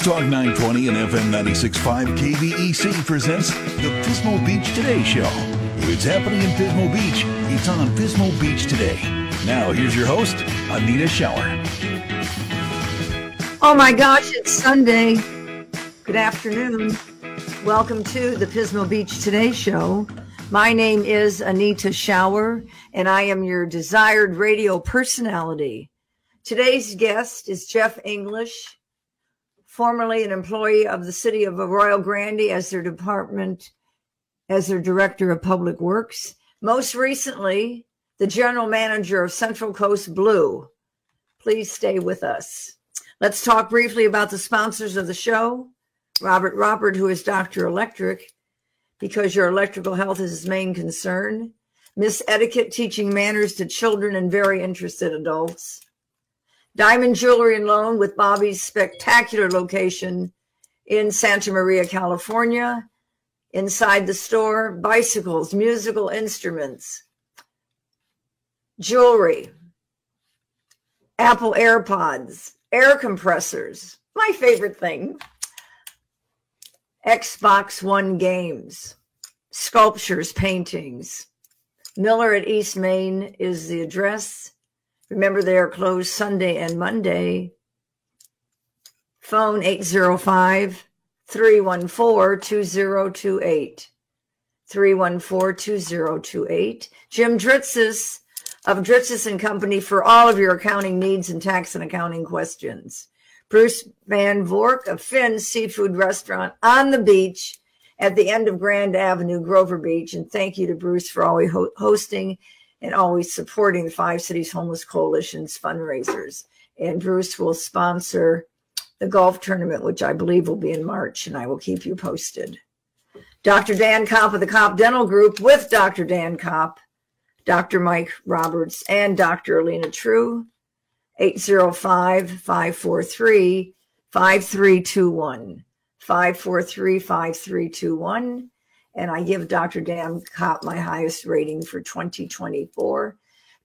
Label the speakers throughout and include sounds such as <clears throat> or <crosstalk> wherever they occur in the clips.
Speaker 1: News Talk 920 and FM 96.5 KVEC presents the Pismo Beach Today Show. It's happening in Pismo Beach. It's on Pismo Beach today. Now, here's your host, Anita Shower.
Speaker 2: Oh my gosh, it's Sunday. Good afternoon. Welcome to the Pismo Beach Today Show. My name is Anita Shower, and I am your desired radio personality. Today's guest is Geoff English formerly an employee of the city of Arroyo Grande as their department, as their director of public works. Most recently, the general manager of Central Coast Blue. Please stay with us. Let's talk briefly about the sponsors of the show. Robert Robert, who is Dr. Electric, because your electrical health is his main concern. Miss Etiquette, teaching manners to children and very interested adults. Diamond Jewelry and Loan with Bobby's spectacular location in Santa Maria, California. Inside the store, bicycles, musical instruments, jewelry, Apple AirPods, air compressors, my favorite thing, Xbox One games, sculptures, paintings. Miller at East Main is the address. Remember, they are closed Sunday and Monday. Phone 805 314 2028. 314 2028. Jim Dritzis of Dritzis and Company for all of your accounting needs and tax and accounting questions. Bruce Van Vork of Finn's Seafood Restaurant on the beach at the end of Grand Avenue, Grover Beach. And thank you to Bruce for always ho- hosting and always supporting the Five Cities Homeless Coalition's fundraisers. And Bruce will sponsor the golf tournament, which I believe will be in March, and I will keep you posted. Dr. Dan Kopp of the Kopp Dental Group with Dr. Dan Kopp, Dr. Mike Roberts, and Dr. Alina True, 805 543 5321. 543 5321 and I give Dr. Dan Kopp my highest rating for 2024.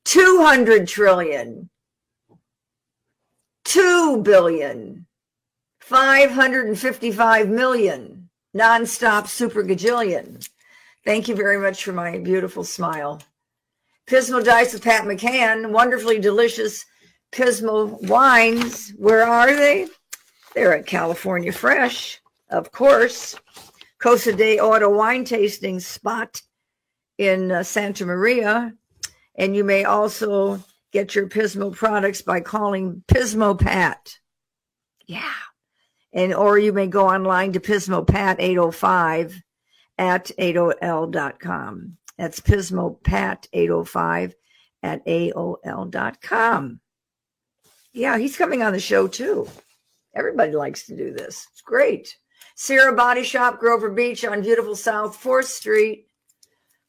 Speaker 2: 200 trillion, 2 billion, 555 million, nonstop super gajillion. Thank you very much for my beautiful smile. Pismo Dice with Pat McCann, wonderfully delicious Pismo wines. Where are they? They're at California Fresh, of course. Cosa de Auto wine tasting spot in uh, Santa Maria. And you may also get your Pismo products by calling Pismo Pat. Yeah. And or you may go online to Pismo Pat 805 at AOL.com. That's Pismo Pat 805 at AOL.com. Yeah, he's coming on the show too. Everybody likes to do this. It's great. Sierra Body Shop, Grover Beach on beautiful South 4th Street.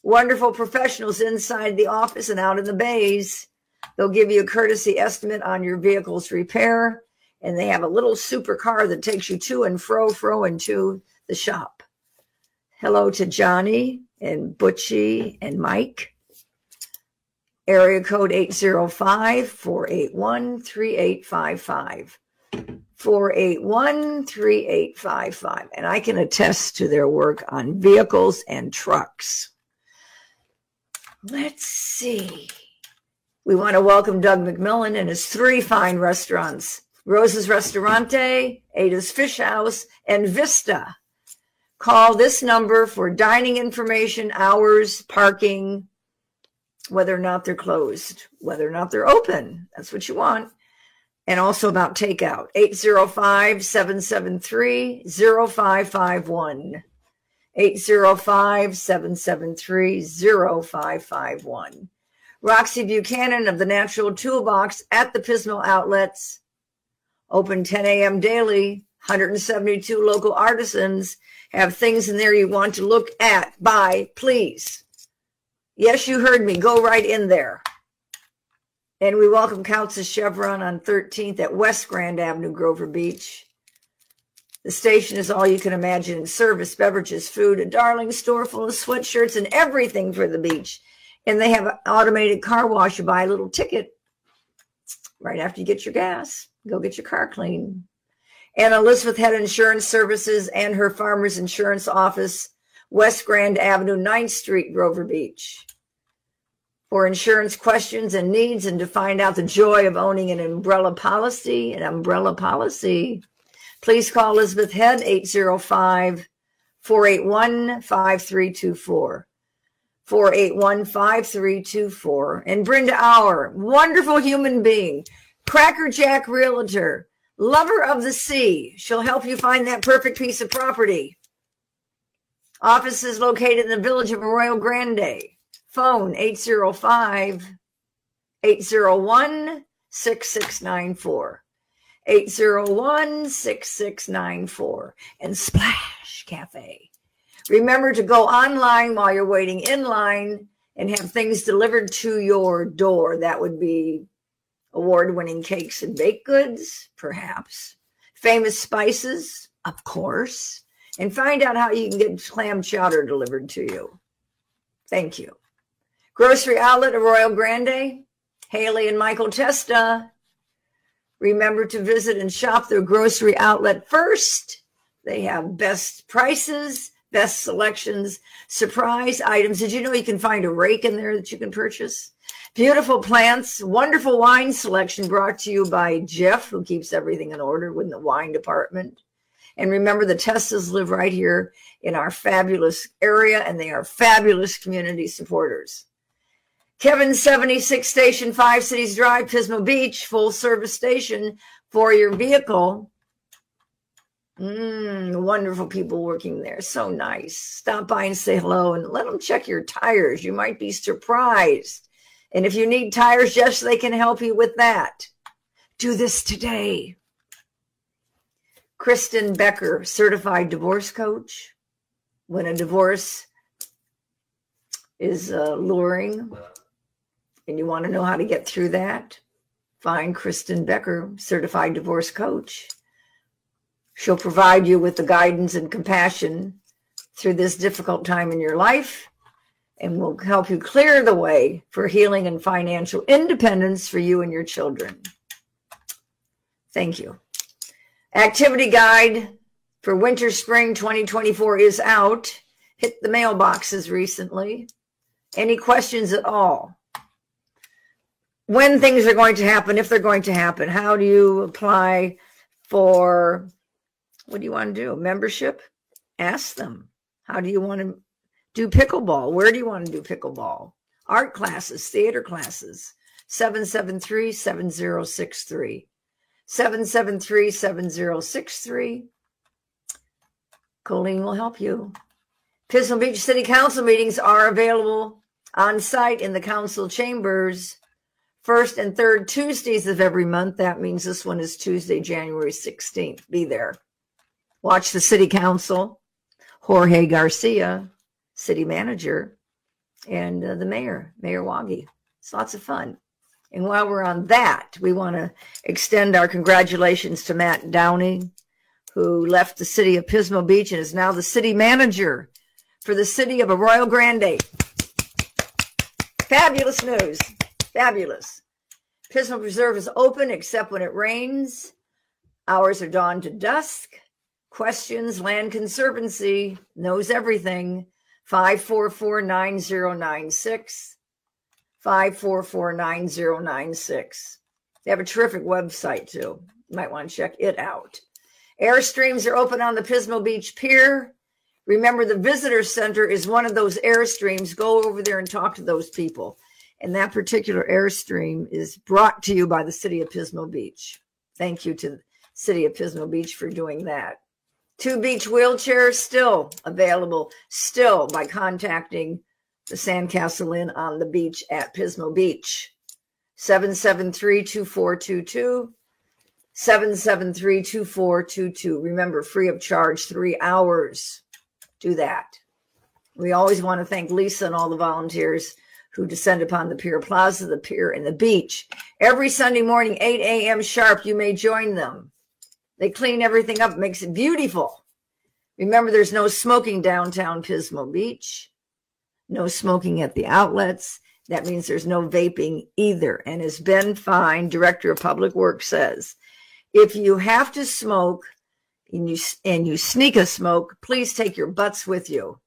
Speaker 2: Wonderful professionals inside the office and out in the bays. They'll give you a courtesy estimate on your vehicle's repair. And they have a little super car that takes you to and fro, fro, and to the shop. Hello to Johnny and Butchie and Mike. Area code 805 481 3855. 481 3855. And I can attest to their work on vehicles and trucks. Let's see. We want to welcome Doug McMillan and his three fine restaurants Rose's Restaurante, Ada's Fish House, and Vista. Call this number for dining information, hours, parking, whether or not they're closed, whether or not they're open. That's what you want and also about takeout 805 773 0551. 805 773 0551. Roxy Buchanan of the Natural Toolbox at the Pismo outlets. Open 10 a.m. daily. 172 local artisans have things in there you want to look at, buy, please. Yes, you heard me. Go right in there. And we welcome Countess Chevron on 13th at West Grand Avenue, Grover Beach. The station is all you can imagine in service, beverages, food, a darling store full of sweatshirts and everything for the beach. And they have an automated car wash. You buy a little ticket right after you get your gas. Go get your car clean. And Elizabeth Head Insurance Services and her Farmers Insurance Office, West Grand Avenue, 9th Street, Grover Beach. For insurance questions and needs, and to find out the joy of owning an umbrella policy, an umbrella policy, please call Elizabeth Head 805 481 5324. 481 5324. And Brenda Auer, wonderful human being, Crackerjack Realtor, lover of the sea. She'll help you find that perfect piece of property. Office is located in the village of Arroyo Grande. Phone 805 801 6694. 801 6694. And Splash Cafe. Remember to go online while you're waiting in line and have things delivered to your door. That would be award winning cakes and baked goods, perhaps. Famous spices, of course. And find out how you can get clam chowder delivered to you. Thank you. Grocery Outlet Arroyo Grande, Haley and Michael Testa. Remember to visit and shop their grocery outlet first. They have best prices, best selections, surprise items. Did you know you can find a rake in there that you can purchase? Beautiful plants, wonderful wine selection brought to you by Jeff, who keeps everything in order in the wine department. And remember, the Testas live right here in our fabulous area, and they are fabulous community supporters. Kevin 76 Station 5 Cities Drive, Pismo Beach, full service station for your vehicle. Mm, wonderful people working there. So nice. Stop by and say hello and let them check your tires. You might be surprised. And if you need tires, yes, they can help you with that. Do this today. Kristen Becker, certified divorce coach. When a divorce is uh, luring, and you want to know how to get through that, find Kristen Becker, certified divorce coach. She'll provide you with the guidance and compassion through this difficult time in your life and will help you clear the way for healing and financial independence for you and your children. Thank you. Activity guide for winter spring 2024 is out. Hit the mailboxes recently. Any questions at all? When things are going to happen, if they're going to happen. How do you apply for what do you want to do? Membership? Ask them. How do you want to do pickleball? Where do you want to do pickleball? Art classes, theater classes. 773 7063. 773 7063. Colleen will help you. Pismo Beach City Council meetings are available on site in the council chambers first and third Tuesdays of every month. That means this one is Tuesday, January 16th. Be there. Watch the city council, Jorge Garcia, city manager, and uh, the mayor, Mayor Waage. It's lots of fun. And while we're on that, we want to extend our congratulations to Matt Downing, who left the city of Pismo Beach and is now the city manager for the city of Arroyo Grande. Fabulous news. Fabulous. Pismo Preserve is open except when it rains. Hours are dawn to dusk. Questions, Land Conservancy knows everything. 544 9096. 544 9096. They have a terrific website too. You might want to check it out. Airstreams are open on the Pismo Beach Pier. Remember, the visitor center is one of those airstreams. Go over there and talk to those people. And that particular Airstream is brought to you by the city of Pismo Beach. Thank you to the city of Pismo Beach for doing that. Two beach wheelchairs still available, still by contacting the Sandcastle Inn on the beach at Pismo Beach. 773 2422. 773 2422. Remember, free of charge, three hours. do that. We always want to thank Lisa and all the volunteers who descend upon the pier plaza, the pier, and the beach. Every Sunday morning, 8 a.m. sharp, you may join them. They clean everything up, makes it beautiful. Remember, there's no smoking downtown Pismo Beach, no smoking at the outlets. That means there's no vaping either. And as Ben Fine, Director of Public Works, says, if you have to smoke and you, and you sneak a smoke, please take your butts with you.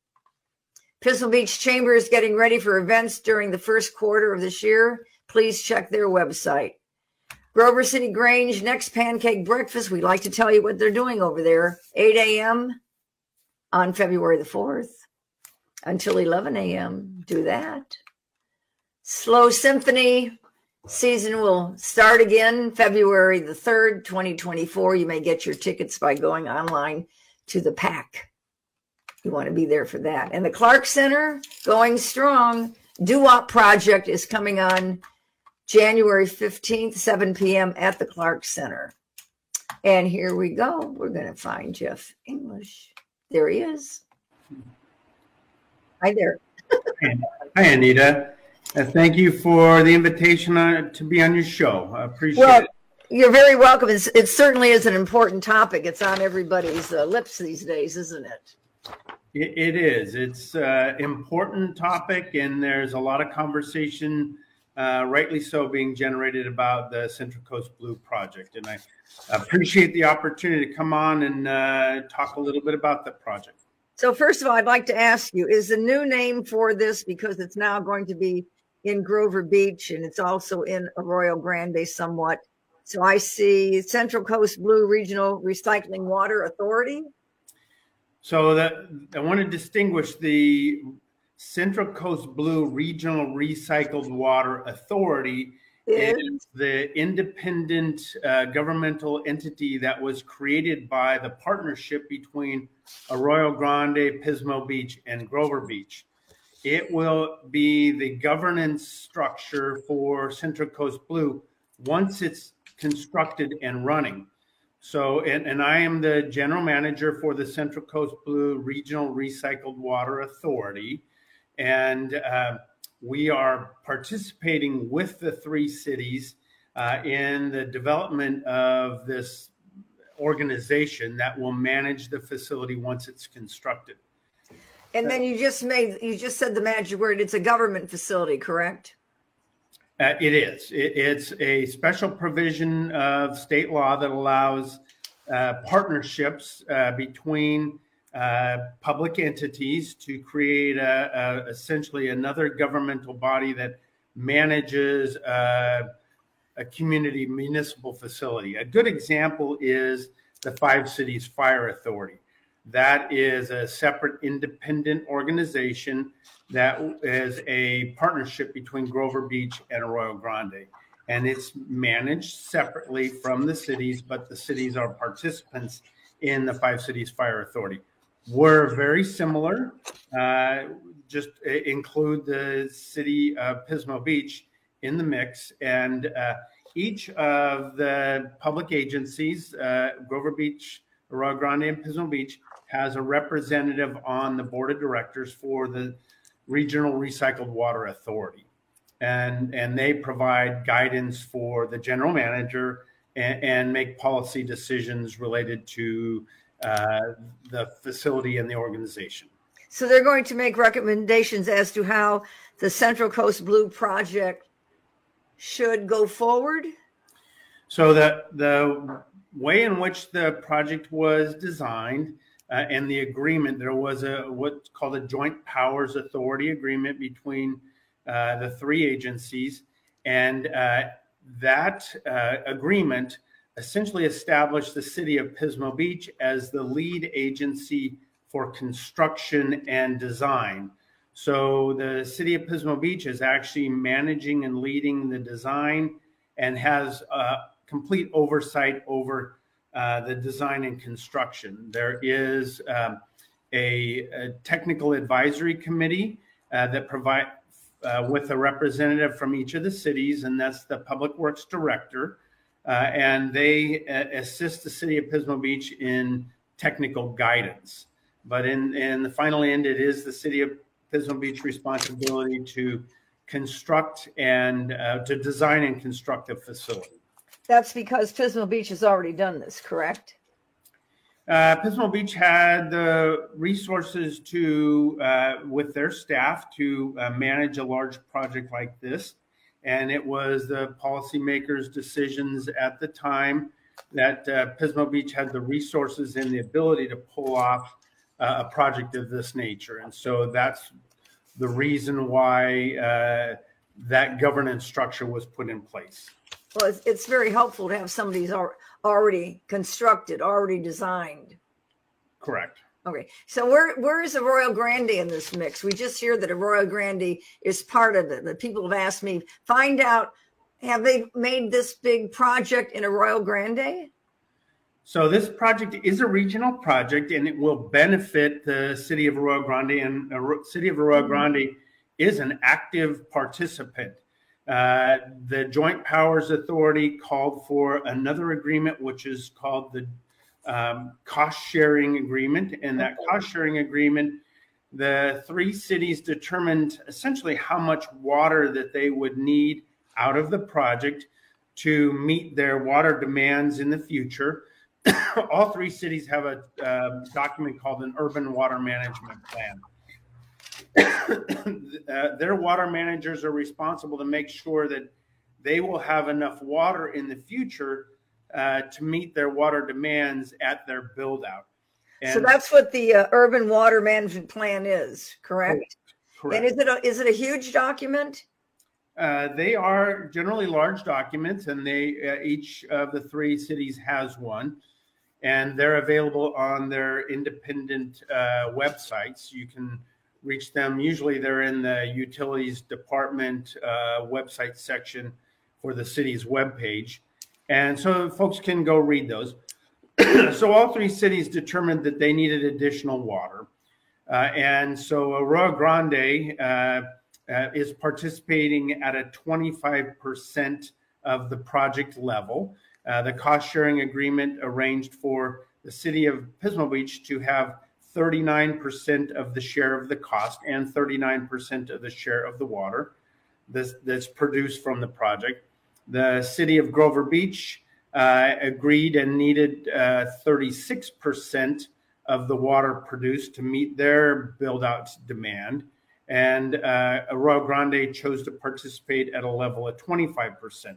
Speaker 2: Pismo Beach Chamber is getting ready for events during the first quarter of this year. Please check their website. Grover City Grange, next pancake breakfast. We'd like to tell you what they're doing over there. 8 a.m. on February the 4th until 11 a.m. Do that. SLO Symphony season will start again February the 3rd, 2024. You may get your tickets by going online to the PAC. You want to be there for that. And the Clark Center going strong. Doo-Wop Project is coming on January 15th, 7 p.m. at the Clark Center. And here we go. We're going to find Geoff English. There he is. Hi there.
Speaker 3: Hi, Anita. Uh, thank you for the invitation uh, to be on your show. I appreciate
Speaker 2: well,
Speaker 3: it.
Speaker 2: You're very welcome. It's, it certainly is an important topic. It's on everybody's uh, lips these days, isn't it?
Speaker 3: It, it is. It's an uh, important topic, and there's a lot of conversation, uh, rightly so, being generated about the Central Coast Blue project. And I appreciate the opportunity to come on and uh, talk a little bit about the project.
Speaker 2: So, first of all, I'd like to ask you is the new name for this because it's now going to be in Grover Beach and it's also in Arroyo Grande somewhat. So, I see Central Coast Blue Regional Recycling Water Authority.
Speaker 3: So that I want to distinguish the Central Coast Blue Regional Recycled Water Authority is the independent uh, governmental entity that was created by the partnership between Arroyo Grande, Pismo Beach, and Grover Beach. It will be the governance structure for Central Coast Blue once it's constructed and running. So, and, and I am the general manager for the Central Coast Blue Regional Recycled Water Authority. And uh, we are participating with the three cities uh, in the development of this organization that will manage the facility once it's constructed.
Speaker 2: And then you just made, you just said the magic word. It's a government facility, correct?
Speaker 3: Uh, it is. It, it's a special provision of state law that allows uh, partnerships uh, between uh, public entities to create a, a, essentially another governmental body that manages uh, a community municipal facility. A good example is the Five Cities Fire Authority. That is a separate independent organization that is a partnership between Grover Beach and Arroyo Grande. And it's managed separately from the cities, but the cities are participants in the Five Cities Fire Authority. We're very similar, uh, just include the city of Pismo Beach in the mix. And uh, each of the public agencies, uh, Grover Beach, Arroyo Grande, and Pismo Beach, has a representative on the board of directors for the Regional Recycled Water Authority. And, and they provide guidance for the general manager and, and make policy decisions related to uh, the facility and the organization.
Speaker 2: So they're going to make recommendations as to how the Central Coast Blue project should go forward.
Speaker 3: So the the way in which the project was designed uh, and the agreement, there was a what's called a joint powers authority agreement between uh, the three agencies, and uh, that uh, agreement essentially established the city of Pismo Beach as the lead agency for construction and design. So the city of Pismo Beach is actually managing and leading the design and has uh, complete oversight over uh, the design and construction. There is um, a, a, technical advisory committee uh, that provide uh, with a representative from each of the cities, and that's the Public Works Director. Uh, and they uh, assist the city of Pismo Beach in technical guidance. But in, in the final end, it is the city of Pismo Beach responsibility to construct and to design and construct a facility.
Speaker 2: That's because Pismo Beach has already done this, correct?
Speaker 3: Uh, Pismo Beach had the resources to, uh, with their staff, to uh, manage a large project like this. And it was the policymakers' decisions at the time that uh, Pismo Beach had the resources and the ability to pull off uh, a project of this nature. And so that's the reason why uh, that governance structure was put in place.
Speaker 2: Well, it's, it's very helpful to have somebody who's al- already constructed, already designed.
Speaker 3: Correct.
Speaker 2: Okay, so where where is Arroyo Grande in this mix? We just hear that Arroyo Grande is part of it. The people have asked me find out have they made this big project in Arroyo Grande?
Speaker 3: So this project is a regional project, and it will benefit the city of Arroyo Grande. And uh, the city of Arroyo mm-hmm. Grande is an active participant. Uh, the Joint Powers Authority called for another agreement, which is called the um, cost sharing agreement. And that cost sharing agreement, the three cities determined essentially how much water that they would need out of the project to meet their water demands in the future. <coughs> All three cities have a uh, document called an urban water management plan. <coughs> uh, their water managers are responsible to make sure that they will have enough water in the future uh, to meet their water demands at their build out.
Speaker 2: so that's what the uh, urban water management plan is, correct?
Speaker 3: correct.
Speaker 2: And is it a, is it a huge document?
Speaker 3: Uh, they are generally large documents, and they uh, each of the three cities has one, and they're available on their independent uh, websites. You can reach them. Usually, they're in the utilities department uh, website section for the city's webpage, and so folks can go read those. <clears throat> so, all three cities determined that they needed additional water, uh, and so Arroyo Grande uh, is participating at a 25% of the project level. Uh, the cost sharing agreement arranged for the city of Pismo Beach to have 39% of the share of the cost and 39% of the share of the water that's, that's produced from the project. The city of Grover Beach uh, agreed and needed 36% uh, of the water produced to meet their build out demand and uh, Grande chose to participate at a level of 25%.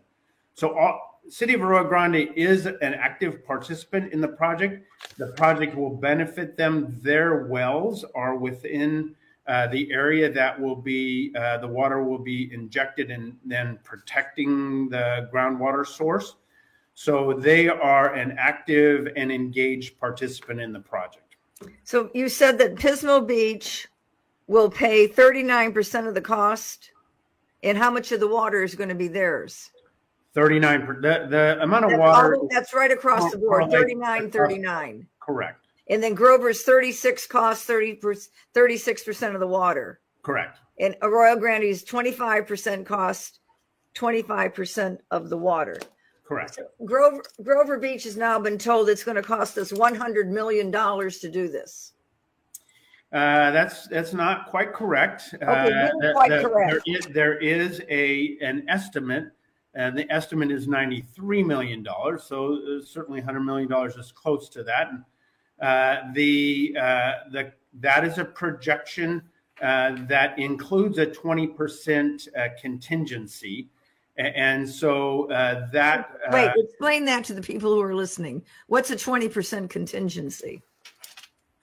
Speaker 3: So, all, City of Arroyo Grande is an active participant in the project. The project will benefit them. Their wells are within uh, the area that will be uh, the water will be injected and then protecting the groundwater source. So they are an active and engaged participant in the project.
Speaker 2: So you said that Pismo Beach will pay 39% of the cost and how much of the water is going to be theirs
Speaker 3: 39 the, the amount of
Speaker 2: that's
Speaker 3: water
Speaker 2: all, that's right across the board 39 39
Speaker 3: correct.
Speaker 2: And then grover's 36 costs 30 36% of the water.
Speaker 3: Correct.
Speaker 2: And arroyo grande's 25% cost 25% of the water.
Speaker 3: Correct.
Speaker 2: So grover grover beach has now been told it's going to cost us 100 million dollars to do this.
Speaker 3: Uh, that's that's not quite correct.
Speaker 2: Okay, uh, quite the, correct.
Speaker 3: There is, there is a an estimate, and the estimate is ninety three million dollars. So uh, certainly hundred million dollars is close to that. And, uh, the uh, the that is a projection that includes a twenty percent contingency. And so that.
Speaker 2: Wait, explain that to the people who are listening. What's a 20% contingency?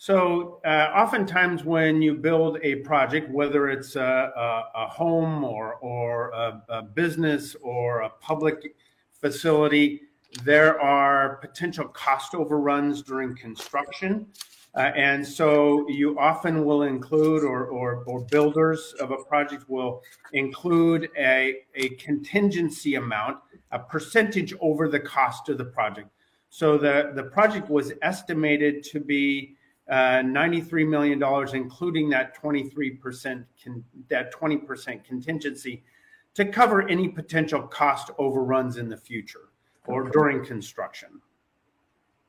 Speaker 3: So, uh, oftentimes when you build a project, whether it's a, a, a home or, or a, a, business or a public facility, there are potential cost overruns during construction. Uh, and so you often will include, or, or, or, builders of a project will include a, a contingency amount, a percentage over the cost of the project. So the, the project was estimated to be uh, $93 million, including that 23%, con- that 20% contingency to cover any potential cost overruns in the future or during construction.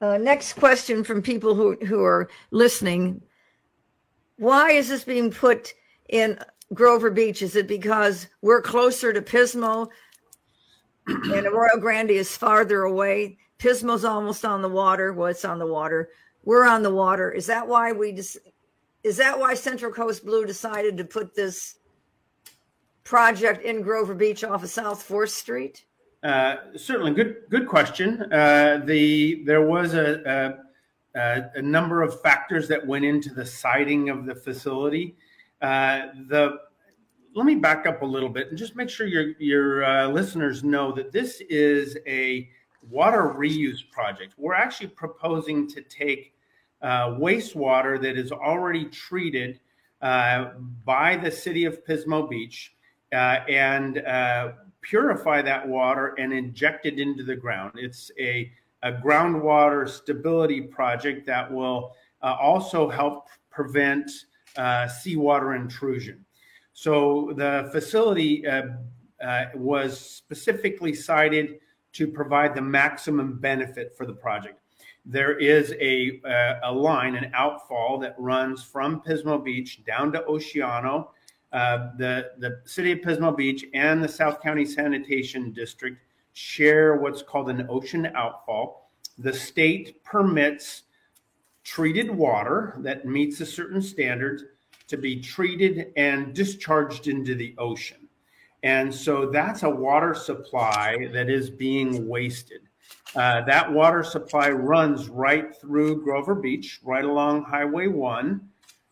Speaker 2: Uh, next question from people who, who are listening. Why is this being put in Grover Beach? Is it because we're closer to Pismo and Arroyo Grande is farther away? Pismo's almost on the water. Well, it's on the water. We're on the water. Is that why we just? Is that why Central Coast Blue decided to put this project in Grover Beach off of South Fourth Street?
Speaker 3: Uh, certainly, good good question. Uh, the there was a, a, a, number of factors that went into the siting of the facility. Uh, the let me back up a little bit and just make sure your your uh, listeners know that this is a water reuse project. We're actually proposing to take uh, wastewater that is already treated uh, by the city of Pismo Beach and purify that water and inject it into the ground. It's a, a groundwater stability project that will uh, also help prevent uh, seawater intrusion. So the facility uh, uh was specifically sited to provide the maximum benefit for the project. There is a, uh, a line, an outfall that runs from Pismo Beach down to Oceano uh, the, the city of Pismo Beach and the South County Sanitation District share what's called an ocean outfall. The state permits treated water that meets a certain standard to be treated and discharged into the ocean. And so that's a water supply that is being wasted. Uh, that water supply runs right through Grover Beach, right along Highway 1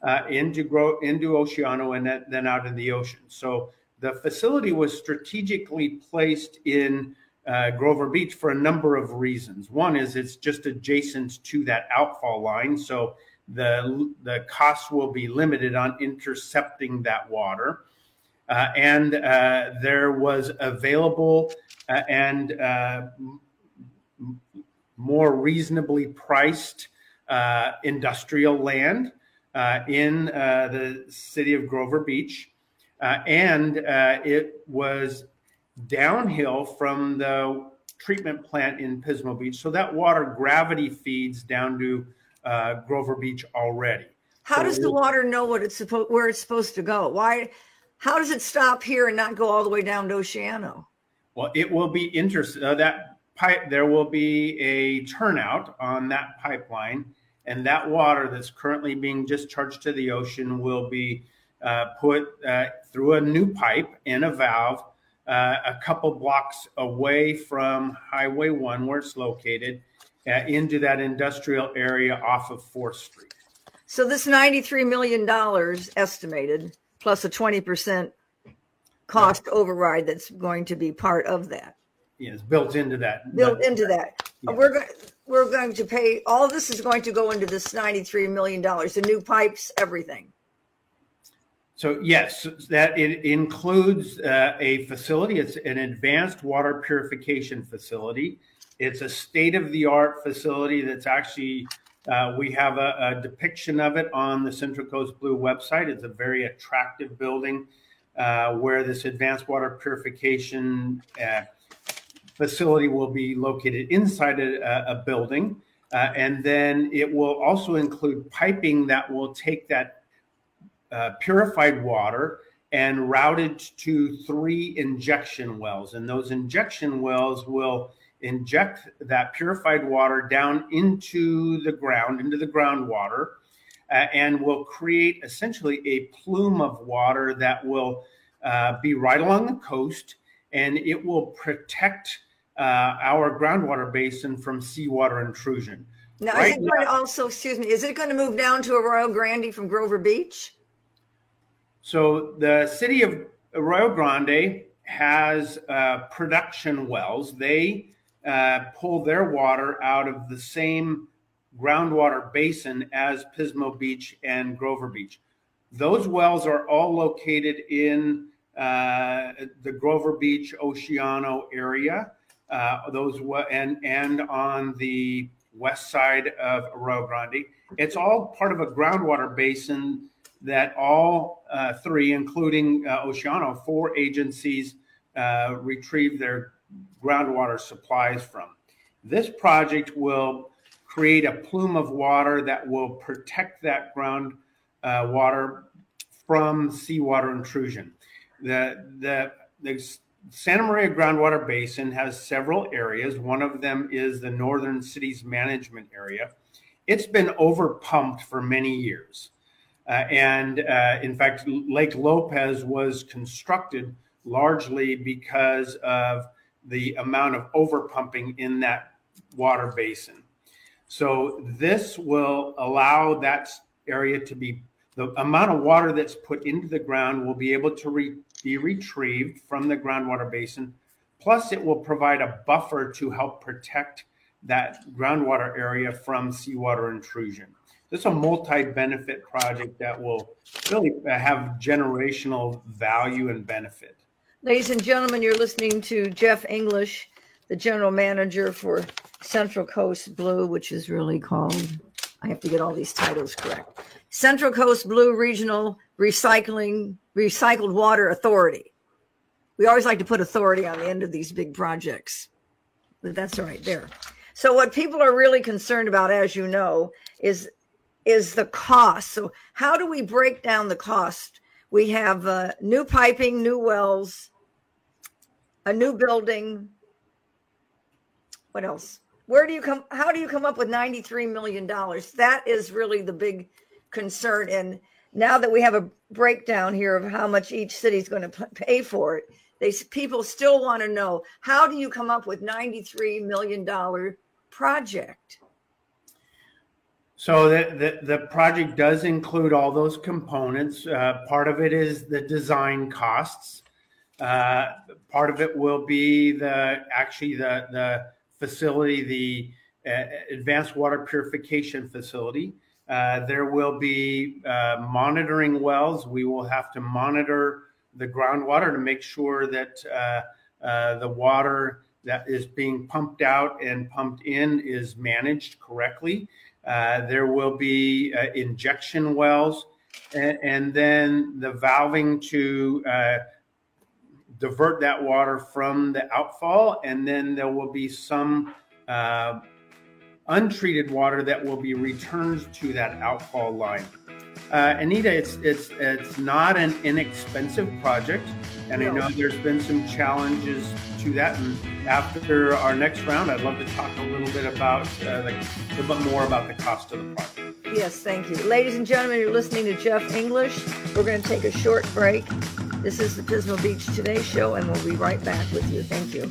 Speaker 3: uh, into grow into Oceano and then, then out in the ocean. So the facility was strategically placed in uh, Grover Beach for a number of reasons. One is it's just adjacent to that outfall line, so the the costs will be limited on intercepting that water. Uh, and uh, there was available uh, and uh, m- more reasonably priced uh, industrial land uh, in uh, the city of Grover Beach. Uh, and uh, it was downhill from the treatment plant in Pismo Beach. So that water gravity feeds down to uh, Grover Beach already.
Speaker 2: How so does the water know what it's supposed where it's supposed to go? Why? How does it stop here and not go all the way down to Oceano?
Speaker 3: Well, it will be interesting. Uh, that pipe there will be a turnout on that pipeline and that water that's currently being discharged to the ocean will be uh, put uh, through a new pipe in a valve uh, a couple blocks away from Highway 1, where it's located, uh, into that industrial area off of 4th Street.
Speaker 2: So, this $93 million estimated, plus a 20% cost override that's going to be part of that.
Speaker 3: Yes, built into that.
Speaker 2: Built into that. Yeah. We're going we're going to pay all this is going to go into this 93 million dollars the new pipes everything
Speaker 3: so yes that it includes uh, a facility it's an advanced water purification facility it's a state of the art facility that's actually uh, we have a, a, depiction of it on the central coast blue website it's a very attractive building uh, where this advanced water purification uh, facility will be located inside a, a building. Uh, and then it will also include piping that will take that uh, purified water and route it to three injection wells. And those injection wells will inject that purified water down into the ground, into the groundwater, uh, and will create essentially a plume of water that will uh, be right along the coast and it will protect uh, our groundwater basin from seawater intrusion.
Speaker 2: Now, right is it going to also, excuse me, is it going to move down to Arroyo Grande from Grover Beach?
Speaker 3: So the city of Arroyo Grande has uh, production wells. They uh, pull their water out of the same groundwater basin as Pismo Beach and Grover Beach. Those wells are all located in uh, the Grover Beach Oceano area uh, those and and on the west side of Arroyo Grande. It's all part of a groundwater basin that all uh, three, including uh, Oceano, four agencies uh, retrieve their groundwater supplies from. This project will create a plume of water that will protect that ground uh, from seawater intrusion. The, the, the Santa Maria groundwater basin has several areas. One of them is the Northern Cities Management Area. It's been overpumped for many years. Uh, and uh, in fact, Lake Lopez was constructed largely because of the amount of overpumping in that water basin. So this will allow that area to be the amount of water that's put into the ground will be able to re, be retrieved from the groundwater basin. Plus, it will provide a buffer to help protect that groundwater area from seawater intrusion. This is a multi-benefit project that will really have generational value and benefit.
Speaker 2: Ladies and gentlemen, you're listening to Geoff English, the general manager for Central Coast Blue, which is really called, I have to get all these titles correct. Central Coast Blue Regional Recycling Recycled Water Authority. We always like to put authority on the end of these big projects, but that's all right there. So what people are really concerned about, as you know, is is the cost. So how do we break down the cost? We have uh, new piping, new wells, a new building. What else? Where do you come? How do you come up with ninety-three million dollars? That is really the big concern. And now that we have a breakdown here of how much each city is going to pay for it, they people still want to know how do you come up with 93 million dollar project
Speaker 3: so the, the, the, project does include all those components uh, part of it is the design costs uh, part of it will be the actually the the facility the uh, advanced water purification facility uh, there will be uh, monitoring wells. We will have to monitor the groundwater to make sure that uh, the water that is being pumped out and pumped in is managed correctly. Uh, there will be injection wells, and, and, then the valving to divert that water from the outfall, and then there will be some untreated water that will be returned to that outfall line. Uh, Anita, it's it's it's not an inexpensive project, and no. I know there's been some challenges to that. And after our next round, I'd love to talk a little bit about uh, the, a little bit more about the cost of the project.
Speaker 2: Yes, thank you, ladies and gentlemen. You're listening to Geoff English. We're going to take a short break. This is the Pismo Beach Today Show, and we'll be right back with you. Thank you.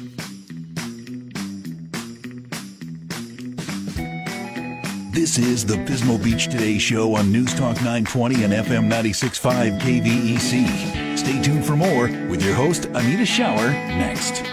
Speaker 1: This is the Pismo Beach Today show on News Talk 920 and FM 96.5 KVEC. Stay tuned for more with your host, Anita Shower, next.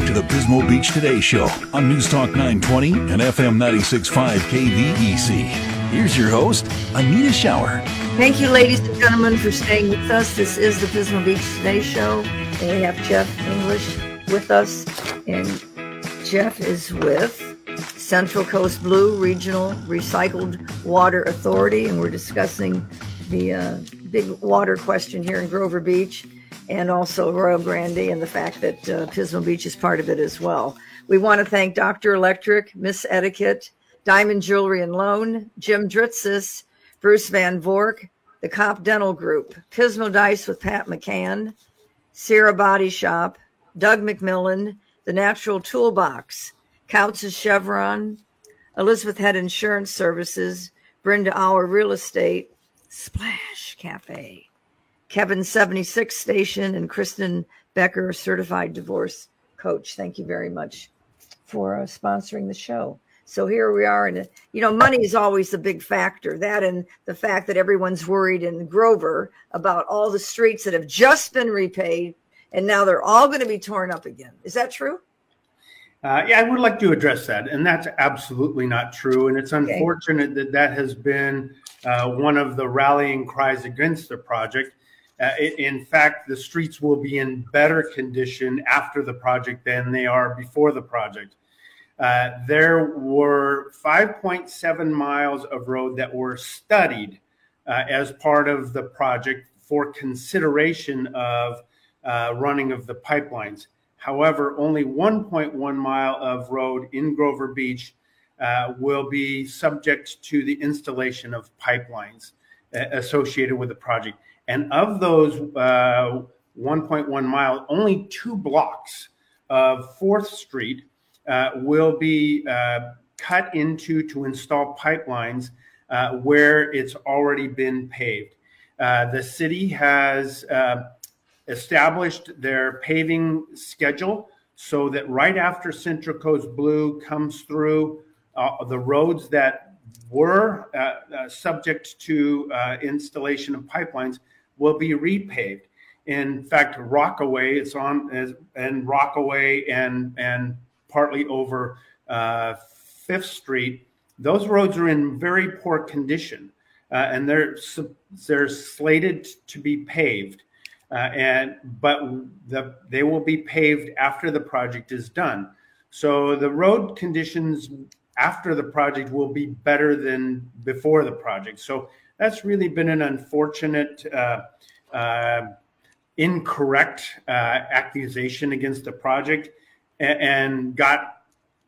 Speaker 1: Pismo Beach Today Show on News Talk 920 and FM 96.5 KVEC. Here's your host, Anita Shower.
Speaker 2: Thank you, ladies and gentlemen, for staying with us. This is the Pismo Beach Today Show, and we have Geoff English with us. And Geoff is with Central Coast Blue Regional Recycled Water Authority, and we're discussing the uh, big water question here in Grover Beach and also Arroyo Grande and the fact that uh, Pismo Beach is part of it as well. We want to thank Dr. Electric, Miss Etiquette, Diamond Jewelry and Loan, Jim Dritzis, Bruce Van Vork, the Kopp Dental Group, Pismo Dice with Pat McCann, Sierra Body Shop, Doug McMillan, The Natural Toolbox, Couch's Chevron, Elizabeth Head Insurance Services, Brenda Auer Real Estate, Splash Cafe, Kevin 76 station and Kristen Becker, certified divorce coach. Thank you very much for uh, sponsoring the show. So here we are, and you know, money is always a big factor. That and the fact that everyone's worried in Grover about all the streets that have just been repaid, and now they're all going to be torn up again. Is that true?
Speaker 3: Uh, yeah, I would like to address that, and that's absolutely not true. And it's unfortunate okay. that that has been uh, one of the rallying cries against the project. Uh, in fact, the streets will be in better condition after the project than they are before the project. uh, there were 5.7 miles of road that were studied uh, as part of the project for consideration of uh, running of the pipelines. However, only 1.1 mile of road in Grover Beach uh, will be subject to the installation of pipelines uh, associated with the project. And of those uh, 1.1 miles, only two blocks of 4th Street uh, will be uh, cut into to install pipelines uh, where it's already been paved. Uh, the city has uh, established their paving schedule so that right after Central Coast Blue comes through, uh, the roads that were subject to installation of pipelines will be repaved. In fact, Rockaway, it's on and Rockaway and and partly over uh, Fifth Street. Those roads are in very poor condition, uh, and they're they're slated to be paved. Uh, and but the, they will be paved after the project is done. So the road conditions after the project will be better than before the project. So that's really been an unfortunate, uh, uh, incorrect uh, accusation against the project and got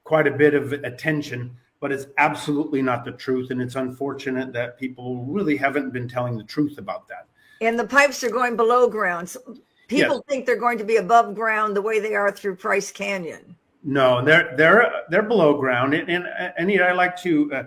Speaker 3: quite a bit of attention, but it's absolutely not the truth. And it's unfortunate that people really haven't been telling the truth about that.
Speaker 2: And the pipes are going below ground. So people think they're going to be above ground the way they are through Price Canyon.
Speaker 3: No, they're they're they're below ground. And and, and I like to.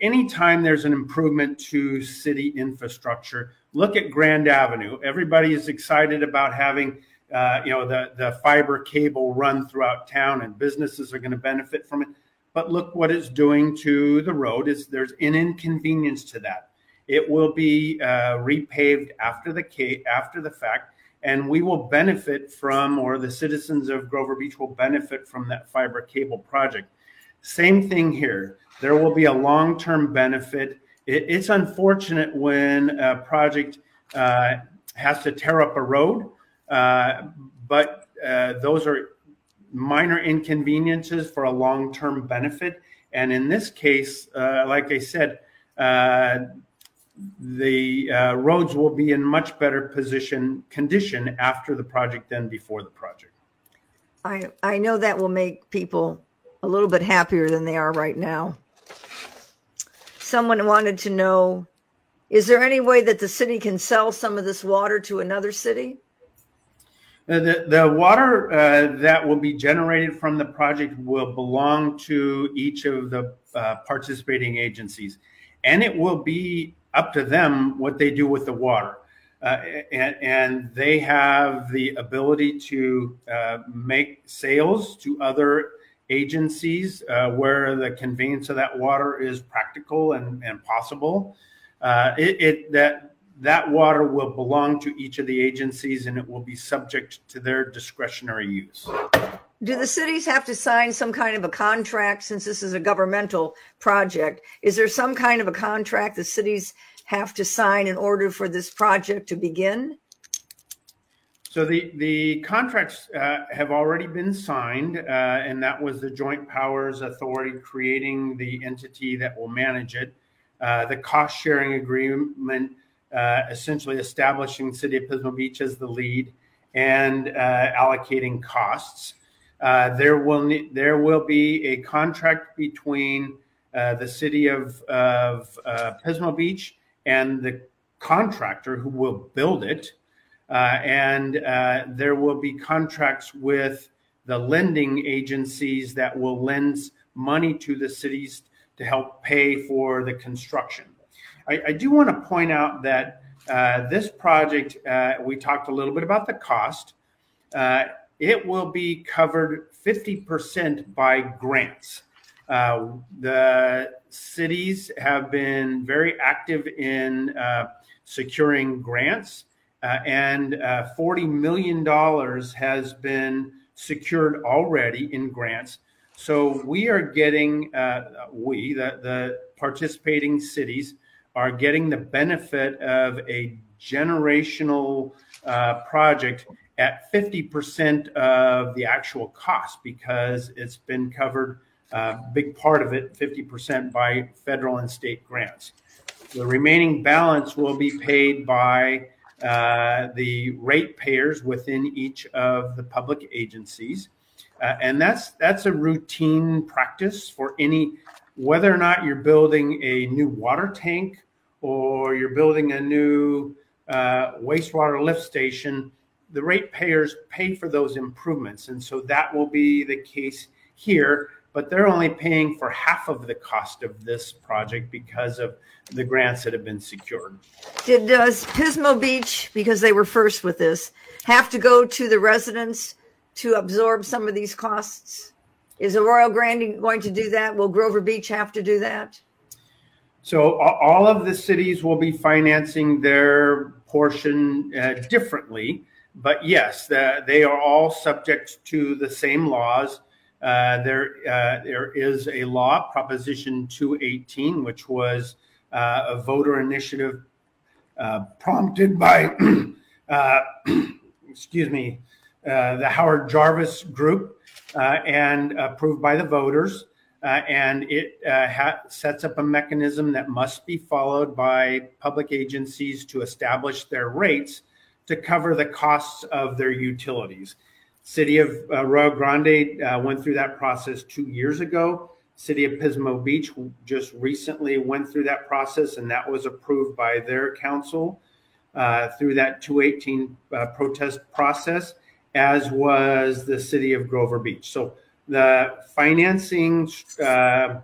Speaker 3: Anytime there's an improvement to city infrastructure, look at Grand Avenue. Everybody is excited about having uh, you know, the, the fiber cable run throughout town and businesses are going to benefit from it. But look what it's doing to the road is there's an inconvenience to that. It will be uh, repaved after the after the fact, and we will benefit from, or the citizens of Grover Beach will benefit from that fiber cable project. Same thing here. There will be a long-term benefit. It, it's unfortunate when a project uh, has to tear up a road uh, but uh, those are minor inconveniences for a long-term benefit. And in this case, uh, like I said, the uh, roads will be in much better position condition after the project than before the project.
Speaker 2: I I know that will make people a little bit happier than they are right now. Someone wanted to know is there any way that the city can sell some of this water to another city?
Speaker 3: Uh, the, the water uh, that will be generated from the project will belong to each of the uh, participating agencies, and it will be up to them what they do with the water. Uh, and, and, they have the ability to uh, make sales to other agencies uh, where the conveyance of that water is practical and, and possible. it, it that that water will belong to each of the agencies and it will be subject to their discretionary use.
Speaker 2: Do the cities have to sign some kind of a contract since this is a governmental project? Is there some kind of a contract the cities have to sign in order for this project to begin?
Speaker 3: So the the contracts uh, have already been signed, uh, and that was the Joint Powers Authority creating the entity that will manage it. Uh, the cost sharing agreement uh, essentially establishing City of Pismo Beach as the lead and uh, allocating costs. Uh, there will ne- there will be a contract between the City of, of Pismo Beach and the contractor who will build it, and there will be contracts with the lending agencies that will lend money to the cities to help pay for the construction. I, I do want to point out that uh, this project, uh, we talked a little bit about the cost. Uh, it will be covered 50% by grants. Uh, the cities have been very active in uh, securing grants, uh, and $40 million has been secured already in grants. So we are getting, we, the, the participating cities, are getting the benefit of a generational uh, project at 50% of the actual cost because it's been covered uh, big part of it, 50% by federal and state grants. The remaining balance will be paid by uh, the ratepayers within each of the public agencies. Uh, and that's that's a routine practice for any whether or not you're building a new water tank or you're building a new uh, wastewater lift station the ratepayers pay for those improvements and so that will be the case here but they're only paying for half of the cost of this project because of the grants that have been secured.
Speaker 2: Did does Pismo Beach, because they were first with this, have to go to the residents to absorb some of these costs? Is Arroyo Grande going to do that? Will Grover Beach have to do that?
Speaker 3: So all of the cities will be financing their portion uh, differently, but yes, the, they are all subject to the same laws uh, there, uh, there is a law, Proposition 218, which was uh, a voter initiative uh, prompted by, <clears throat> uh, <clears throat> excuse me, the Howard Jarvis Group and approved by the voters. and it ha- sets up a mechanism that must be followed by public agencies to establish their rates to cover the costs of their utilities. City of uh, Arroyo Grande uh, went through that process two years ago. City of Pismo Beach just recently went through that process, and that was approved by their council uh, through that 218 uh, protest process, as was the City of Grover Beach. So the financing uh,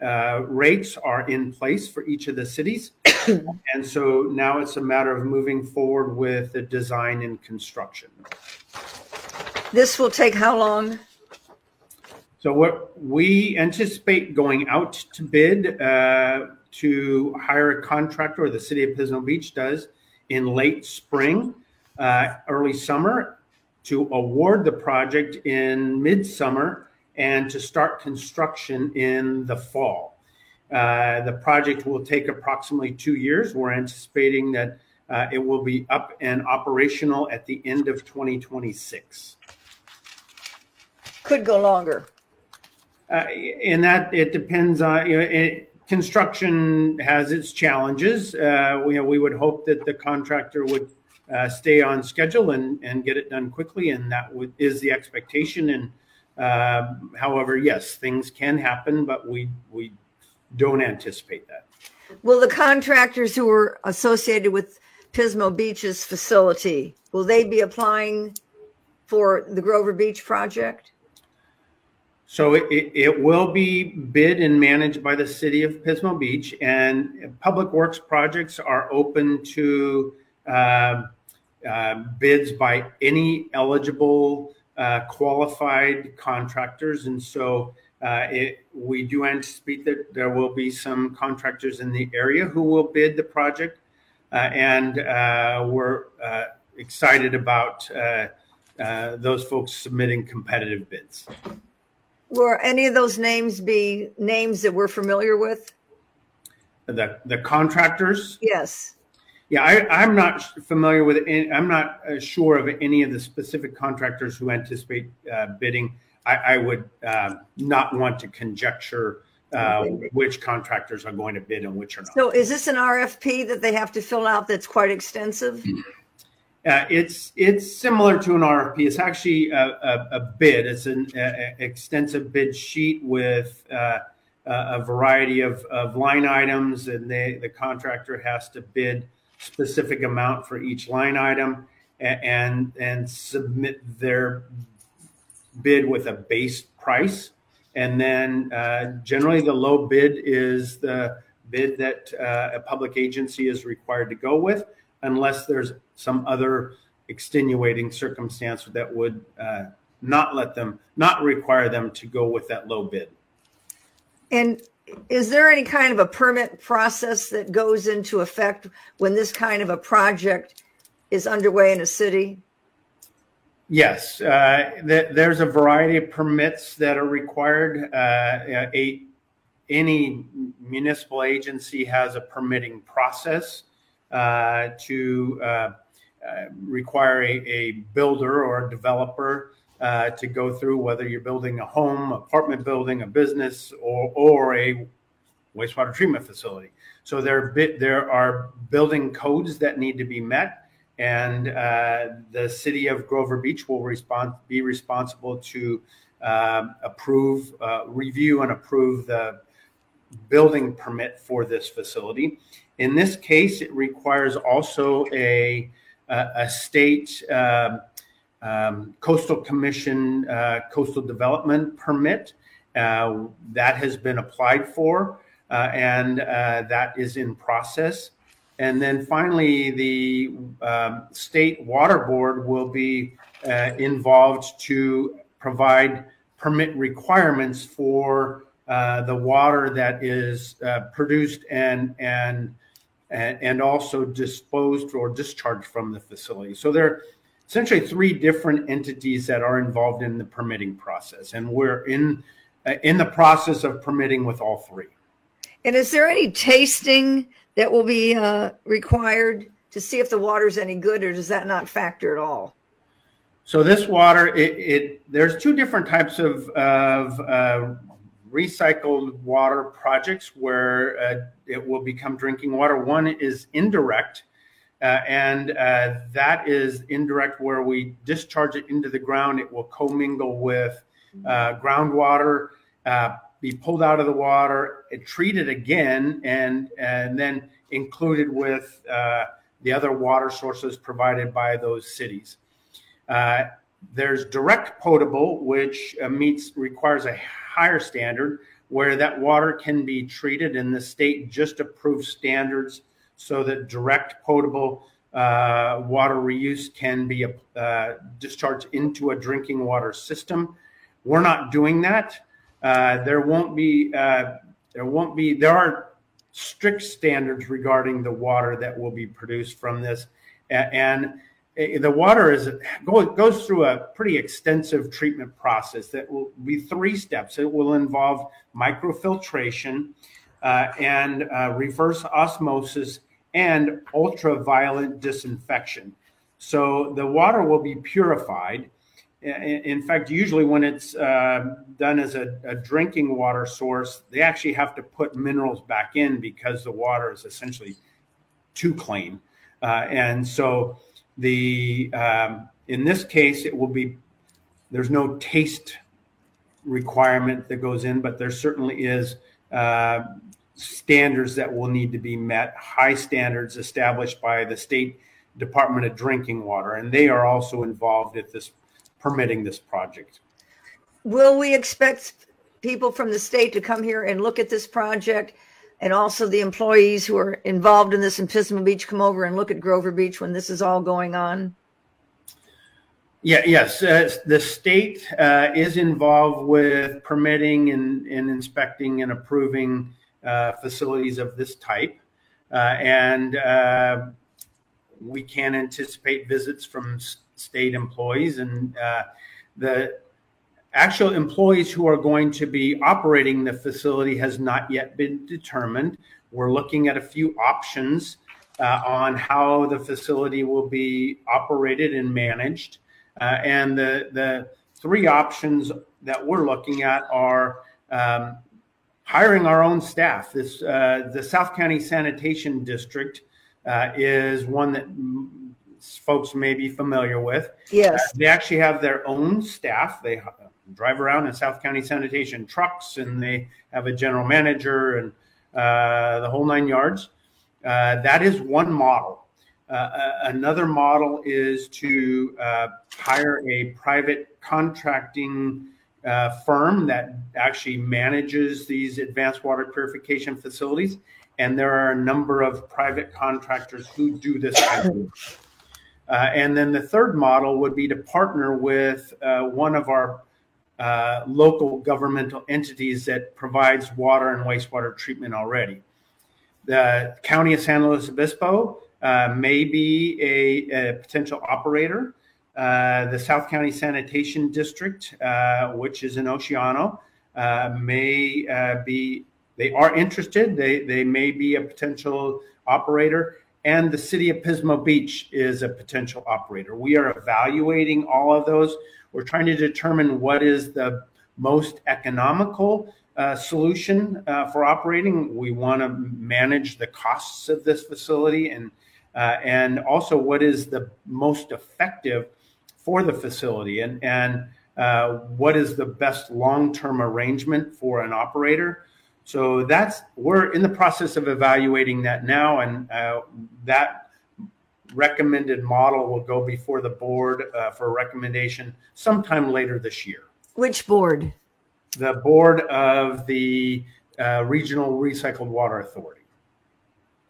Speaker 3: uh, rates are in place for each of the cities. <coughs> and so now it's a matter of moving forward with the design and construction.
Speaker 2: This will take how long?
Speaker 3: So what we anticipate going out to bid uh, to hire a contractor, or the city of Pismo Beach does, in late spring, uh, early summer, to award the project in midsummer and to start construction in the fall. Uh, the project will take approximately two years. We're anticipating that uh, it will be up and operational at the end of 2026
Speaker 2: could go longer.
Speaker 3: Uh, and that it depends on you know it, construction has its challenges. Uh, we, you know, we would hope that the contractor would uh, stay on schedule and, and get it done quickly, and that would, is the expectation. And uh, however, yes, things can happen, but we we don't anticipate that.
Speaker 2: Will the contractors who are associated with Pismo Beach's facility will they be applying for the Grover Beach project?
Speaker 3: So it, it, will be bid and managed by the city of Pismo Beach, and public works projects are open to uh, uh, bids by any eligible uh, qualified contractors. And so uh, it, we do anticipate that there will be some contractors in the area who will bid the project, uh, and uh, we're excited about those folks submitting competitive bids.
Speaker 2: Will any of those names be names that we're familiar with?
Speaker 3: The the contractors.
Speaker 2: Yes.
Speaker 3: Yeah, I, am not familiar with any, I'm not uh, sure of any of the specific contractors who anticipate uh, bidding. I, I would uh, not want to conjecture uh, which contractors are going to bid and which are not.
Speaker 2: So, is this an RFP that they have to fill out that's quite extensive? <clears throat>
Speaker 3: Uh, it's it's similar to an RFP. It's actually a, a, a bid. It's an a, extensive bid sheet with uh, a variety of, of line items, and they, the contractor has to bid specific amount for each line item and and submit their bid with a base price. And then uh, generally, the low bid is the bid that uh, a public agency is required to go with unless there's some other extenuating circumstance that would uh, not let them, not require them to go with that low bid.
Speaker 2: And is there any kind of a permit process that goes into effect when this kind of a project is underway in a city?
Speaker 3: Yes, uh, th- there's a variety of permits that are required. Uh, a, any municipal agency has a permitting process to uh, uh, require a, a, builder or a developer uh, to go through, whether you're building a home, apartment building, a business, or, or a wastewater treatment facility. So there, there are building codes that need to be met, and uh, the city of Grover Beach will respond, be responsible to um, approve, uh, review, and approve the building permit for this facility. In this case, it requires also a, a state um, um, Coastal Commission uh, coastal development permit. Uh, that has been applied for uh, and uh, that is in process. And then finally, the um, state water board will be uh, involved to provide permit requirements for uh, the water that is produced and and and also disposed or discharged from the facility. So there are essentially three different entities that are involved in the permitting process, and we're in uh, in the process of permitting with all three.
Speaker 2: And is there any tasting that will be uh, required to see if the water's any good, or does that not factor at all?
Speaker 3: So this water, it, it there's two different types of of uh, recycled water projects where uh, it will become drinking water. One is indirect, uh, and uh, that is indirect where we discharge it into the ground. It will commingle with uh, groundwater, uh, be pulled out of the water, treated again, and and then included with uh, the other water sources provided by those cities. There's direct potable, which meets requires a higher standard where that water can be treated, and the state just approved standards so that direct potable uh, water reuse can be uh, discharged into a drinking water system. We're not doing that. Uh, there won't be uh, there won't be there are strict standards regarding the water that will be produced from this, and the water is goes through a pretty extensive treatment process that will be three steps. It will involve microfiltration uh, and uh, reverse osmosis and ultraviolet disinfection. So the water will be purified. In fact, usually when it's uh, done as a, a, drinking water source, they actually have to put minerals back in because the water is essentially too clean. Uh, and so the um, in this case, it will be there's no taste requirement that goes in, but there certainly is uh, standards that will need to be met, high standards established by the state Department of Drinking Water, and they are also involved at this permitting this project.
Speaker 2: Will we expect people from the state to come here and look at this project and also the employees who are involved in this in Pismo Beach come over and look at Grover Beach when this is all going on?
Speaker 3: Yeah, yes. Uh, the state uh, is involved with permitting and, and inspecting and approving uh, facilities of this type. Uh, and uh, we can anticipate visits from state employees and the actual employees who are going to be operating the facility has not yet been determined. We're looking at a few options uh, on how the facility will be operated and managed. Uh, and the, the three options that we're looking at are um, hiring our own staff. This uh, the South County Sanitation District uh, is one that folks may be familiar with.
Speaker 2: Yes,
Speaker 3: uh, they actually have their own staff. They drive around in South County Sanitation trucks, and they have a general manager and uh, the whole nine yards. Uh, that is one model. Uh, another model is to hire a private contracting uh, firm that actually manages these advanced water purification facilities. And there are a number of private contractors who do this. uh, and then the third model would be to partner with uh, one of our uh, local governmental entities that provides water and wastewater treatment already. The County of San Luis Obispo uh, may be a, a potential operator. Uh, the South County Sanitation District, uh, which is in Oceano, uh, may uh, be, they are interested. They, they may be a potential operator. And the city of Pismo Beach is a potential operator. We are evaluating all of those. We're trying to determine what is the most economical uh, solution uh, for operating. We want to manage the costs of this facility and uh, and also what is the most effective for the facility and and uh, what is the best long-term arrangement for an operator. So that's we're in the process of evaluating that now, and uh, that recommended model will go before the board uh, for a recommendation sometime later this year.
Speaker 2: Which board?
Speaker 3: The board of the uh, Regional Recycled Water Authority.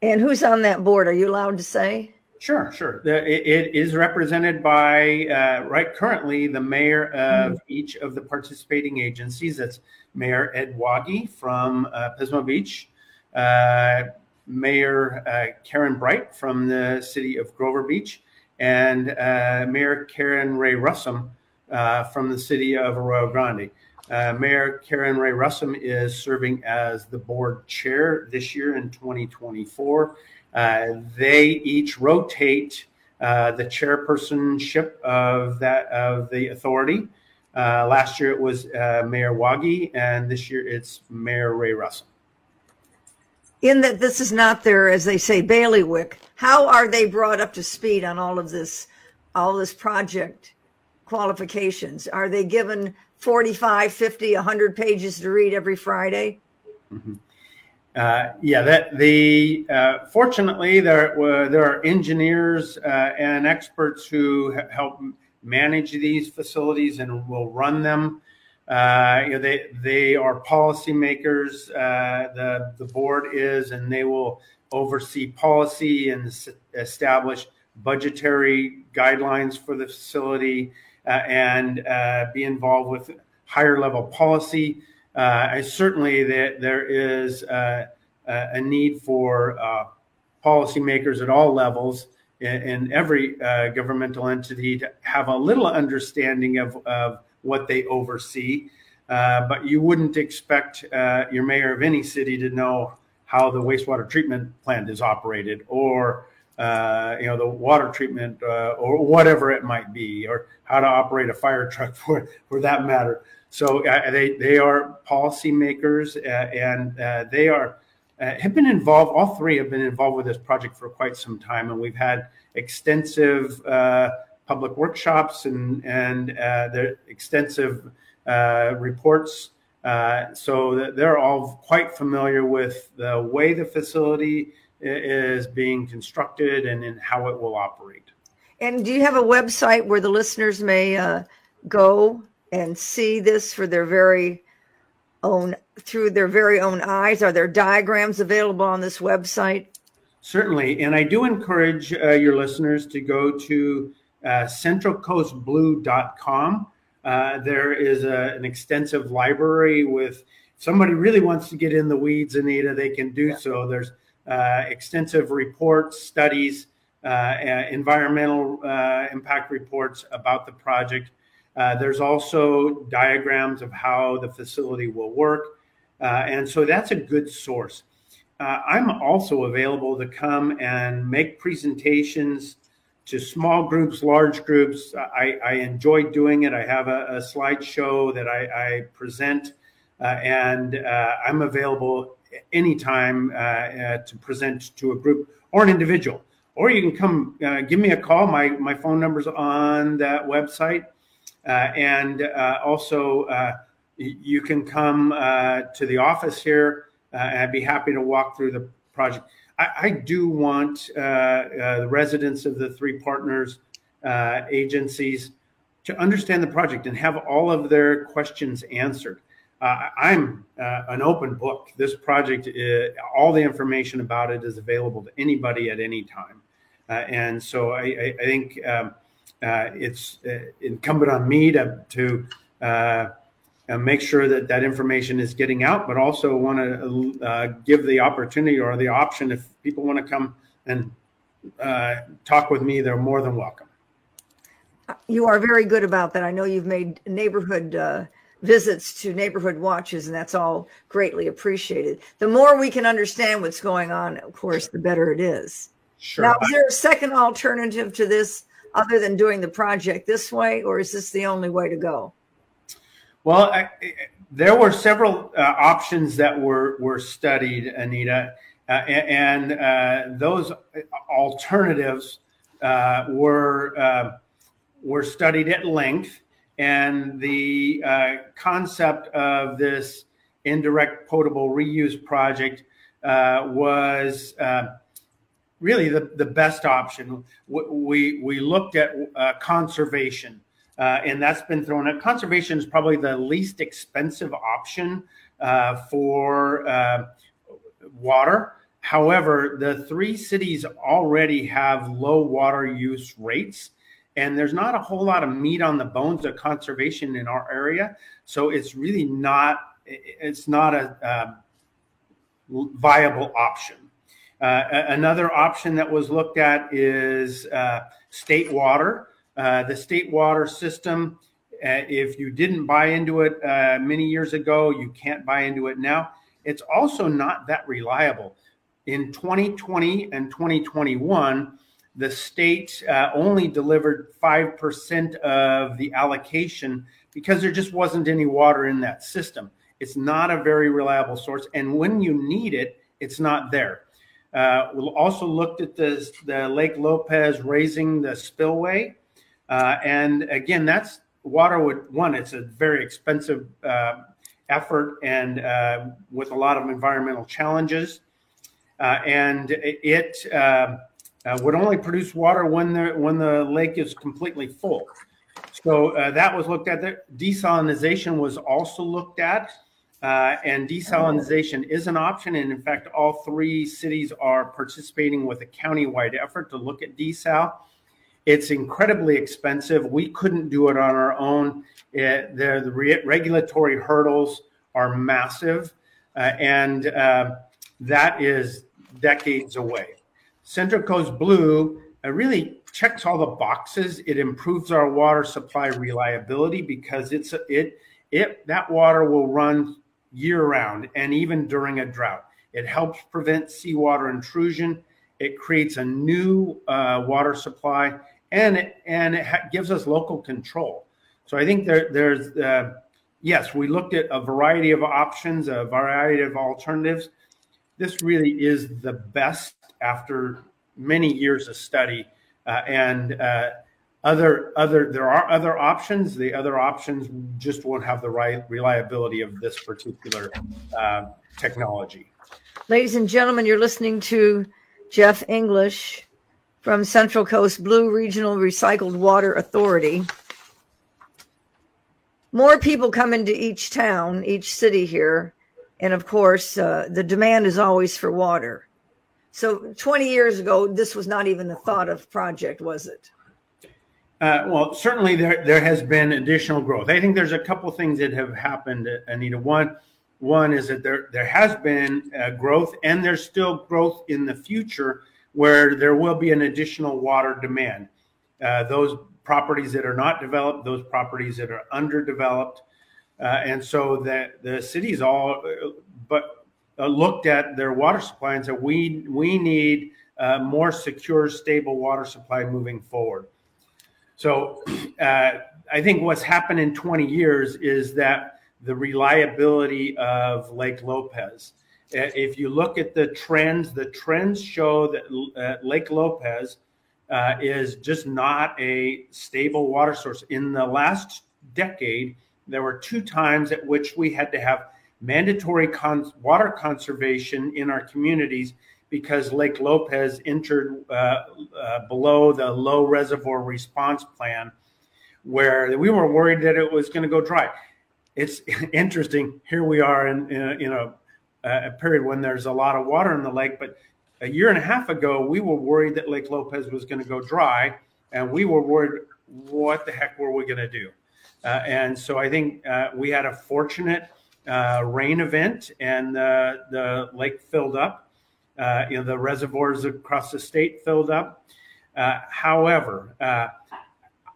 Speaker 2: And who's on that board? Are you allowed to say?
Speaker 3: Sure, sure. The, it, it is represented by, uh, right currently, the mayor of mm-hmm. each of the participating agencies. That's Mayor Ed Waage from uh, Pismo Beach, uh, Mayor uh, Karen Bright from the city of Grover Beach, and uh, Mayor Caren Ray Russom uh, from the city of Arroyo Grande. Mayor Caren Ray Russom is serving as the board chair this year in 2024. Uh, they each rotate uh, the chairpersonship of that of the authority. Uh, last year it was uh, Mayor Waage, and this year it's Mayor Ray Russom.
Speaker 2: In that this is not their, as they say, bailiwick. How are they brought up to speed on all of this, all this project qualifications? Are they given 45, 50, 100 pages to read every Friday?
Speaker 3: Mm-hmm. Uh, yeah, that the uh, fortunately there uh, there are engineers uh, and experts who help manage these facilities and will run them. Uh, you know, they they are policymakers. Uh, the the board is, and they will oversee policy and establish budgetary guidelines for the facility and be involved with higher level policy. Uh, I certainly that there is uh, a need for uh, policymakers at all levels in, in every uh, governmental entity to have a little understanding of, of what they oversee. Uh, but you wouldn't expect uh, your mayor of any city to know how the wastewater treatment plant is operated or uh, you know the water treatment uh, or whatever it might be or how to operate a fire truck <laughs> for for that matter so uh, they they are policymakers uh, and uh, they are uh, have been involved. All three have been involved with this project for quite some time, and we've had extensive uh, public workshops and and the extensive reports. so they're all quite familiar with the way the facility is being constructed and, and how it will operate.
Speaker 2: And do you have a website where the listeners may uh, go and see this for their very own through their very own eyes? Are there diagrams available on this website?
Speaker 3: Certainly, and I do encourage uh, your listeners to go to uh, centralcoastblue.com. Uh, there is a, an extensive library with somebody really wants to get in the weeds, Anita, they can do so. There's uh, extensive reports, studies, uh, environmental uh, impact reports about the project. Uh, there's also diagrams of how the facility will work. Uh, and so that's a good source. Uh, I'm also available to come and make presentations to small groups, large groups. I, I enjoy doing it. I have a, a slideshow that I, I present, uh, and uh, I'm available anytime to present to a group or an individual. Or you can come give me a call. My, my phone number's on that website. Uh, and uh, also, uh, you can come to the office here, and I'd be happy to walk through the project. I, I do want the residents of the three partners agencies to understand the project and have all of their questions answered. Uh, I'm uh, an open book. This project, all the information about it is available to anybody at any time. Uh, and so I, I, I think um, it's uh, incumbent on me to to uh, make sure that that information is getting out, but also want to uh, give the opportunity or the option if people want to come and uh, talk with me, they're more than welcome.
Speaker 2: You are very good about that. I know you've made neighborhood uh, visits to neighborhood watches, and that's all greatly appreciated. The more we can understand what's going on, of course, the better it is.
Speaker 3: Sure.
Speaker 2: Now, is there a second alternative to this other than doing the project this way, or is this the only way to go?
Speaker 3: Well, I, there were several uh, options that were were studied, Anita, uh, and, uh, those alternatives uh, were uh, were studied at length. And the uh, concept of this indirect potable reuse project was really the, the best option. We, we looked at uh, conservation, uh, and that's been thrown at conservation is probably the least expensive option uh, for uh, water. However, the three cities already have low water use rates, and there's not a whole lot of meat on the bones of conservation in our area. So it's really not it's not a, a viable option. Uh, another option that was looked at is uh, state water. Uh, the state water system, if you didn't buy into it many years ago, you can't buy into it now. It's also not that reliable. In 2020 and 2021, the state uh, only delivered 5% of the allocation because there just wasn't any water in that system. It's not a very reliable source. And when you need it, it's not there. Uh, we also looked at the, the Lake Lopez raising the spillway. Uh, and again, that's water would, one, it's a very expensive uh, effort and uh, with a lot of environmental challenges. Uh, and it uh, would only produce water when the, when the lake is completely full. So that was looked at. Desalination was also looked at. Uh, and desalination is an option. And in fact, all three cities are participating with a countywide effort to look at desal. It's incredibly expensive. We couldn't do it on our own. It, the, the re- regulatory hurdles are massive, uh, and uh, that is decades away. Central Coast Blue uh, really checks all the boxes. It improves our water supply reliability because it's it it that water will run year round and even during a drought. It helps prevent seawater intrusion. It creates a new uh, water supply and it, and it ha- gives us local control. So I think there, there's, uh, yes, we looked at a variety of options, a variety of alternatives. This really is the best after many years of study. Uh, and uh, other other there are other options. The other options just won't have the right reliability of this particular uh, technology.
Speaker 2: Ladies and gentlemen you're listening to Geoff English from central coast blue regional recycled water authority. More people come into each town each city here and of course uh, the demand is always for water. So 20 years ago this was not even a thought of project was it
Speaker 3: uh, well, certainly there there has been additional growth. I think there's a couple things that have happened, Anita. One, one is that there there has been uh, growth, and there's still growth in the future where there will be an additional water demand. Uh, those properties that are not developed, those properties that are underdeveloped, uh, and so that the cities all uh, but looked at their water supply and said we we need more secure, stable water supply moving forward. So uh, I think what's happened in 20 years is that the reliability of Lake Lopez. Uh, if you look at the trends, the trends show that uh, Lake Lopez uh, is just not a stable water source. In the last decade, there were two times at which we had to have mandatory water conservation in our communities because Lake Lopez entered uh, uh, below the low reservoir response plan, where we were worried that it was going to go dry. It's <laughs> interesting. Here we are in, in, a, in a, a, period when there's a lot of water in the lake, but a year and a half ago, we were worried that Lake Lopez was going to go dry, and we were worried, what the heck were we going to do? Uh, and so I think uh, we had a fortunate uh, rain event, and the lake filled up uh, you know, the reservoirs across the state filled up. Uh, however, uh,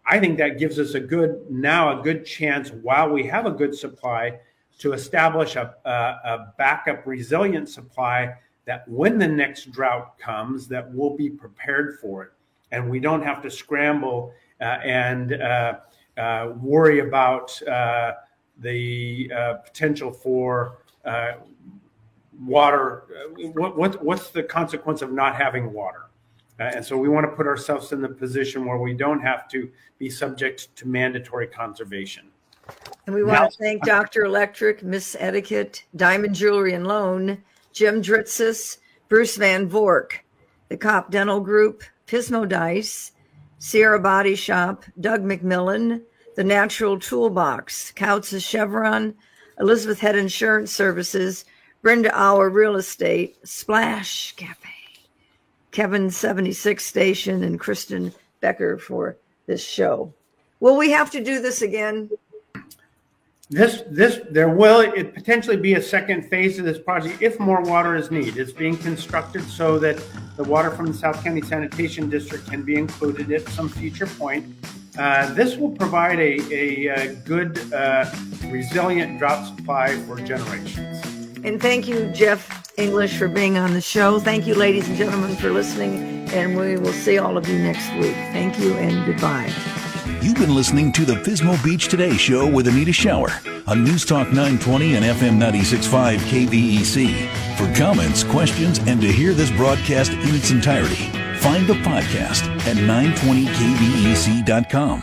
Speaker 3: I think that gives us a good now a good chance while we have a good supply to establish a, a, a backup resilient supply that when the next drought comes, that we'll be prepared for it, and we don't have to scramble uh, and uh, uh, worry about the potential for water. Uh, what, what, what's the consequence of not having water? Uh, and so we want to put ourselves in the position where we don't have to be subject to mandatory conservation.
Speaker 2: And we want now, to thank Dr. Electric, Miss Etiquette, Diamond Jewelry and Loan, Jim Dritzis, Bruce Van Vork, the Kopp Dental Group, Pismo Dice, Sierra Body Shop, Doug McMillan, The Natural Toolbox, Kautz's Chevron, Elizabeth Head Insurance Services, Brenda Auer Real Estate, Splash Cafe, Kevin 76 Station, and Kristen Becker for this show. Will we have to do this again?
Speaker 3: This, this, there will it potentially be a second phase of this project if more water is needed. It's being constructed so that the water from the South County Sanitation District can be included at some future point. Uh, this will provide a, a, a good, uh, resilient drought supply for generations.
Speaker 2: And thank you, Geoff English, for being on the show. Thank you, ladies and gentlemen, for listening. And we will see all of you next week. Thank you and goodbye.
Speaker 1: You've been listening to the Pismo Beach Today Show with Anita Shower on News Talk 920 and FM 96.5 KVEC. For comments, questions, and to hear this broadcast in its entirety, find the podcast at 920kvec.com.